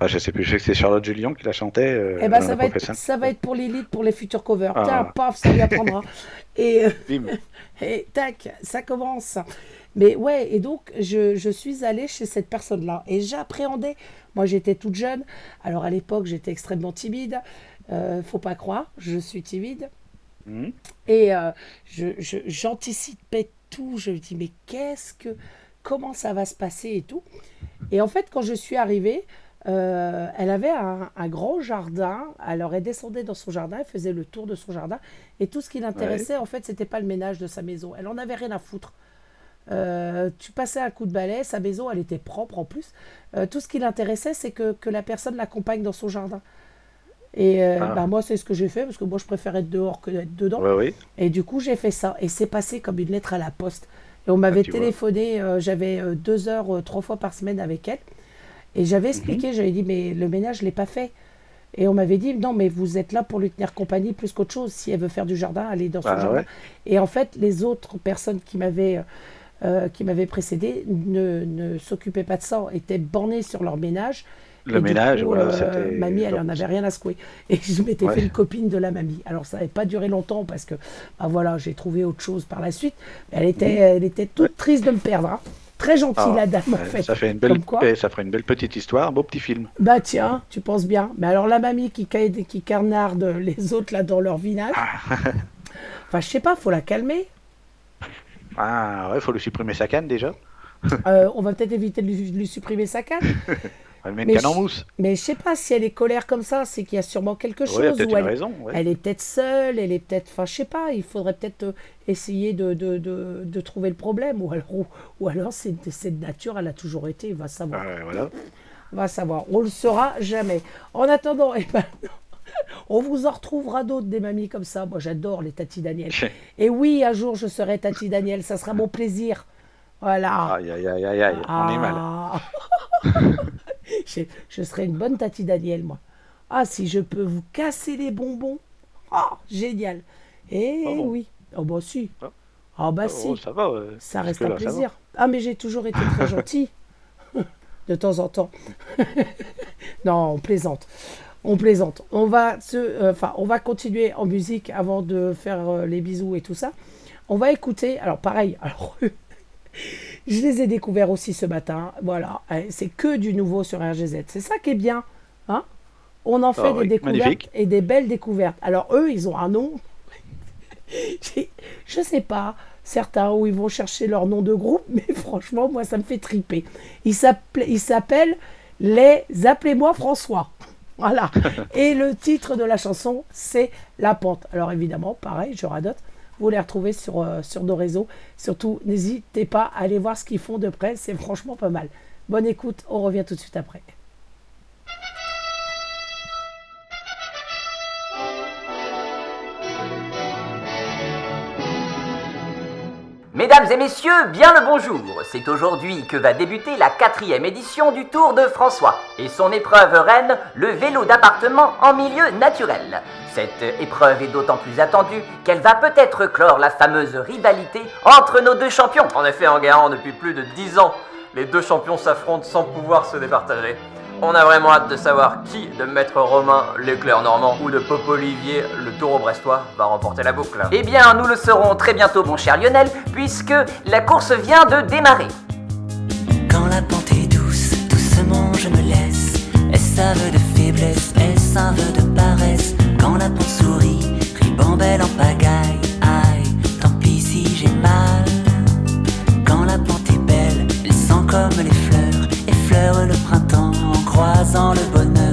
ah, Je sais plus, je sais que c'est Charlotte Julien qui la chantait. euh, Eh ben, ça va, être, ça. va être pour Lilith, pour les futurs covers. Ah. Tiens, paf, ça lui apprendra. Et, euh, et tac, ça commence. Mais ouais, et donc je, je suis allée chez cette personne-là et j'appréhendais. Moi, j'étais toute jeune. Alors à l'époque, j'étais extrêmement timide. Euh, faut pas croire, je suis timide. Mhm. Et euh, je, je- j'anticipais tout. Je me dis, mais qu'est-ce que. Comment ça va se passer et tout. Et en fait, quand je suis arrivée, euh, elle avait un, un grand jardin. Alors, elle descendait dans son jardin, elle faisait le tour de son jardin. Et tout ce qui l'intéressait, en fait, c'était pas le ménage de sa maison. Elle en avait rien à foutre. Euh, tu passais un coup de balai, sa maison, elle était propre en plus. Euh, tout ce qui l'intéressait, c'est que, que la personne l'accompagne dans son jardin. Et euh, Ah. bah, moi, c'est ce que j'ai fait, parce que moi, je préfère être dehors que d'être dedans. Ouais, oui. Et du coup, j'ai fait ça. Et c'est passé comme une lettre à la poste. Et on m'avait Ah, vois. téléphoné, euh, j'avais euh, deux heures, euh, trois fois par semaine avec elle. Et j'avais Mhm. expliqué, j'avais dit, mais le ménage, je ne l'ai pas fait. Et on m'avait dit, non, mais vous êtes là pour lui tenir compagnie plus qu'autre chose. Si elle veut faire du jardin, allez dans son Ah, jardin. ouais. Et en fait, les autres personnes qui m'avaient euh, qui m'avaient précédé ne, ne s'occupaient pas de ça, étaient bornées sur leur ménage. Le Et ménage, coup, voilà, euh, Mamie, elle en avait rien à secouer. Et je m'étais Ouais. fait une copine de la mamie. Alors, ça n'avait pas duré longtemps parce que, bah voilà, j'ai trouvé autre chose par la suite. Mais elle était, elle était toute triste de me perdre. hein. Très gentille, Ah, la dame, en fait. Ça fait une belle, Comme quoi. eh, ça ferait une belle petite histoire, un beau petit film. Bah tiens, tu penses bien. Mais alors la mamie qui, qui carnarde les autres là dans leur village. enfin, je sais pas, faut la calmer. Ah ouais, faut lui supprimer sa canne déjà. Euh, on va peut-être éviter de lui, de lui supprimer sa canne. Elle met une Mais canne en je- mousse. Mais je sais pas si elle est colère comme ça, c'est qu'il y a sûrement quelque chose. Ouais, il ou une elle, raison. ouais. elle est peut-être seule, elle est peut-être. Enfin, je sais pas, il faudrait peut-être euh, essayer de, de, de, de trouver le problème. Ou alors, ou, ou alors c'est de nature, elle a toujours été, va savoir. Ouais, voilà. va savoir. On le saura jamais. En attendant, eh ben, on vous en retrouvera d'autres des mamies comme ça. Moi, j'adore les Tati Daniel. Et oui, un jour, je serai Tati Daniel. Ça sera mon plaisir. Voilà. Aïe, aïe, aïe, aïe, aïe, on est mal. Je, je serai une bonne Tati Daniel, moi. Ah, si je peux vous casser les bonbons. Ah, génial. Eh Ah bon oui. Oh, bah si. Ah. Ah, bah Oh, si. ça va. euh, Ça reste un plaisir. Ah, mais j'ai toujours été très gentil. De temps en temps. non, on plaisante. On plaisante. On va, se, euh, on va continuer en musique avant de faire euh, les bisous et tout ça. On va écouter. Alors, pareil. Alors, je les ai découverts aussi ce matin. Voilà. Euh, C'est que du nouveau sur RGZ. C'est ça qui est bien. Hein on en fait Ah des oui, découvertes magnifique. et des belles découvertes. Alors, eux, ils ont un nom. Je sais pas, certains où ils vont chercher leur nom de groupe, mais franchement, moi, ça me fait triper. Ils s'appellent ils s'appellent les Appelez-moi François. Voilà. Et le titre de la chanson, c'est La Pente. Alors évidemment, pareil, je radote. Vous les retrouvez sur, euh, sur nos réseaux. Surtout, n'hésitez pas à aller voir ce qu'ils font de près. C'est franchement pas mal. Bonne écoute, on revient tout de suite après. Mesdames et messieurs, bien le bonjour. C'est aujourd'hui que va débuter la quatrième édition du Tour de François et son épreuve reine, le vélo d'appartement en milieu naturel. Cette épreuve est d'autant plus attendue qu'elle va peut-être clore la fameuse rivalité entre nos deux champions. En effet, en garant depuis plus de 10 ans, les deux champions s'affrontent sans pouvoir se départager. On a vraiment hâte de savoir qui de Maître Romain, l'éclair normand, ou de Pop Olivier, le taureau brestois, va remporter la boucle. Eh bien, nous le saurons très bientôt, mon cher Lionel, puisque la course vient de démarrer. Quand la pente est douce, doucement je me laisse. Est-ce aveu de faiblesse, est-ce un vœu de paresse? Quand la pente sourit, ribambelle en pagaille, aïe, tant pis si j'ai mal. Quand la pente est belle, elle sent comme les fleurs, effleure le printemps en croisant le bonheur.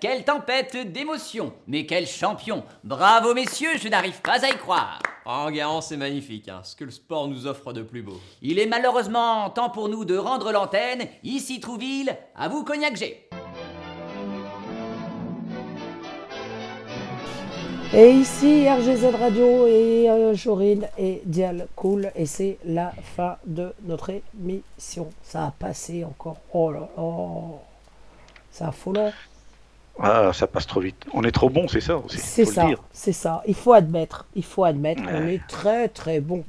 Quelle tempête d'émotions Mais quel champion Bravo, messieurs, je n'arrive pas à y croire Oh, Garant, c'est magnifique, hein, ce que le sport nous offre de plus beau. Il est malheureusement temps pour nous de rendre l'antenne. Ici Trouville, à vous Cognac G. Et ici, RGZ Radio et euh, Jorine et Dial Cool. Et c'est la fin de notre émission. Ça a passé encore. Oh là là. C'est affolant. Ah, ça passe trop vite. On est trop bon, c'est ça aussi. C'est ça. C'est ça. Il faut admettre. Il faut admettre. On est très très bon.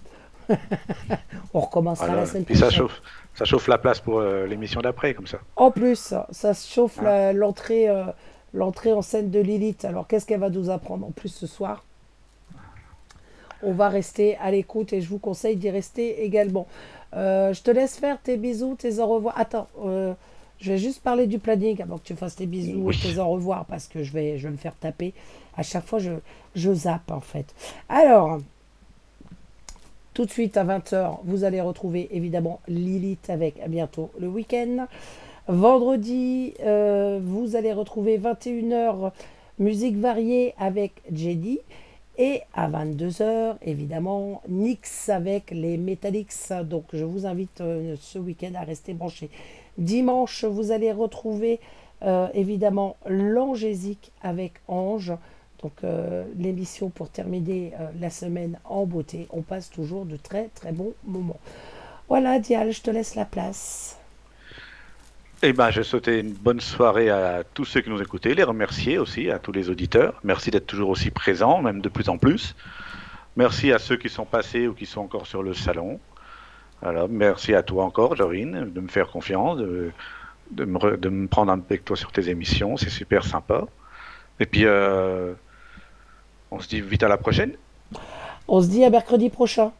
On recommencera Voilà. la semaine Puis ça prochaine. chauffe, ça chauffe la place pour euh, l'émission d'après, comme ça. En plus, ça chauffe l'entrée euh, l'entrée en scène de Lilith. Alors, qu'est-ce qu'elle va nous apprendre en plus ce soir? On va rester à l'écoute et je vous conseille d'y rester également. Euh, je te laisse faire tes bisous, tes au revoir. Attends, euh, je vais juste parler du planning avant que tu fasses tes bisous Oui. et tes au revoir parce que je vais, je vais me faire taper. À chaque fois, je, je zappe en fait. Alors, tout de suite à 20h, vous allez retrouver évidemment Lilith avec à bientôt le week-end. Vendredi, euh, vous allez retrouver 21h musique variée avec Jedi. Et à 22h, évidemment, Nix avec les Metallics. Donc je vous invite euh, ce week-end à rester branchés. Dimanche, vous allez retrouver euh, évidemment l'Angésique avec Ange. Donc euh, l'émission pour terminer euh, la semaine en beauté. On passe toujours de très très bons moments. Voilà, Dial, je te laisse la place. Eh ben, je souhaitais une bonne soirée à tous ceux qui nous écoutaient, les remercier aussi à tous les auditeurs. Merci d'être toujours aussi présents, même de plus en plus. Merci à ceux qui sont passés ou qui sont encore sur le salon. Alors, merci à toi encore, Jorine, de me faire confiance, de, de me, re- de me prendre avec toi sur tes émissions. C'est super sympa. Et puis, euh, on se dit vite à la prochaine. On se dit à mercredi prochain.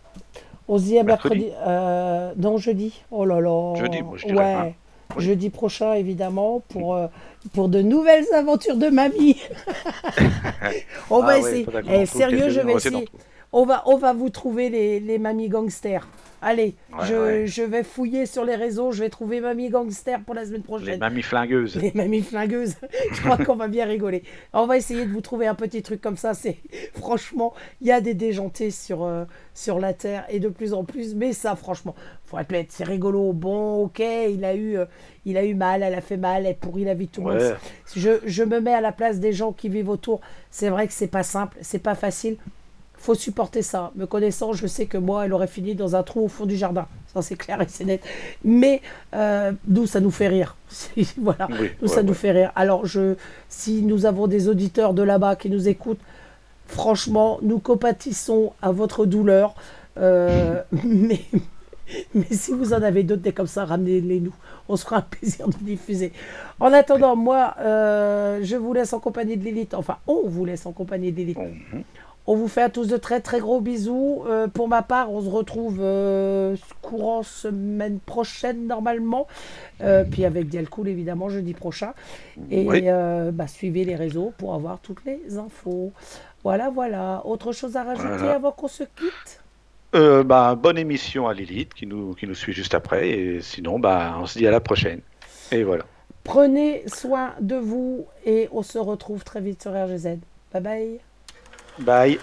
On se dit à Mercredi mercredi. euh, non, jeudi. Oh là là. Jeudi, moi, je dirais, Ouais. hein. Oui. Jeudi prochain, évidemment, pour, euh, pour de nouvelles aventures de mamie. on va Ah ouais, essayer. Eh, sérieux, je vais essayer. On va, on va vous trouver les, les mamies gangsters. Allez, Ouais, je, ouais. je vais fouiller sur les réseaux, je vais trouver mamie gangster pour la semaine Les prochaine. mamies flingueuses. Les mamies flingueuses. Je crois qu'on va bien rigoler. On va essayer de vous trouver un petit truc comme ça. C'est franchement, il y a des déjantés sur euh, sur la terre et de plus en plus. Mais ça, franchement, faut admettre, c'est rigolo. Bon, ok, il a eu, euh, il a eu mal, elle a fait mal, elle pourrit la vie de tout le Ouais. monde. Je, je me mets à la place des gens qui vivent autour. C'est vrai que c'est pas simple, c'est pas facile. Faut supporter ça. Me connaissant, je sais que moi, elle aurait fini dans un trou au fond du jardin. Ça, c'est clair et c'est net. Mais euh, nous, ça nous fait rire. voilà. Oui, nous, ouais, ça nous fait rire. Alors, je, si nous avons des auditeurs de là-bas qui nous écoutent, franchement, nous compatissons à votre douleur. Euh, mais, mais si vous en avez d'autres comme ça, ramenez-les nous. On se fera un plaisir de diffuser. En attendant, moi, euh, je vous laisse en compagnie de Lilith. Enfin, on vous laisse en compagnie de Lilith. On vous fait à tous de très très gros bisous. Euh, pour ma part, on se retrouve euh, courant semaine prochaine normalement. Euh, puis avec Dialcool évidemment jeudi prochain. Et Oui. bah, suivez les réseaux pour avoir toutes les infos. Voilà, voilà. Autre chose à rajouter Voilà. avant qu'on se quitte? Bah, bonne émission à Lilith qui nous, qui nous suit juste après. Et sinon, bah, on se dit à la prochaine. Et voilà. Prenez soin de vous et on se retrouve très vite sur RGZ. Bye bye. Bye.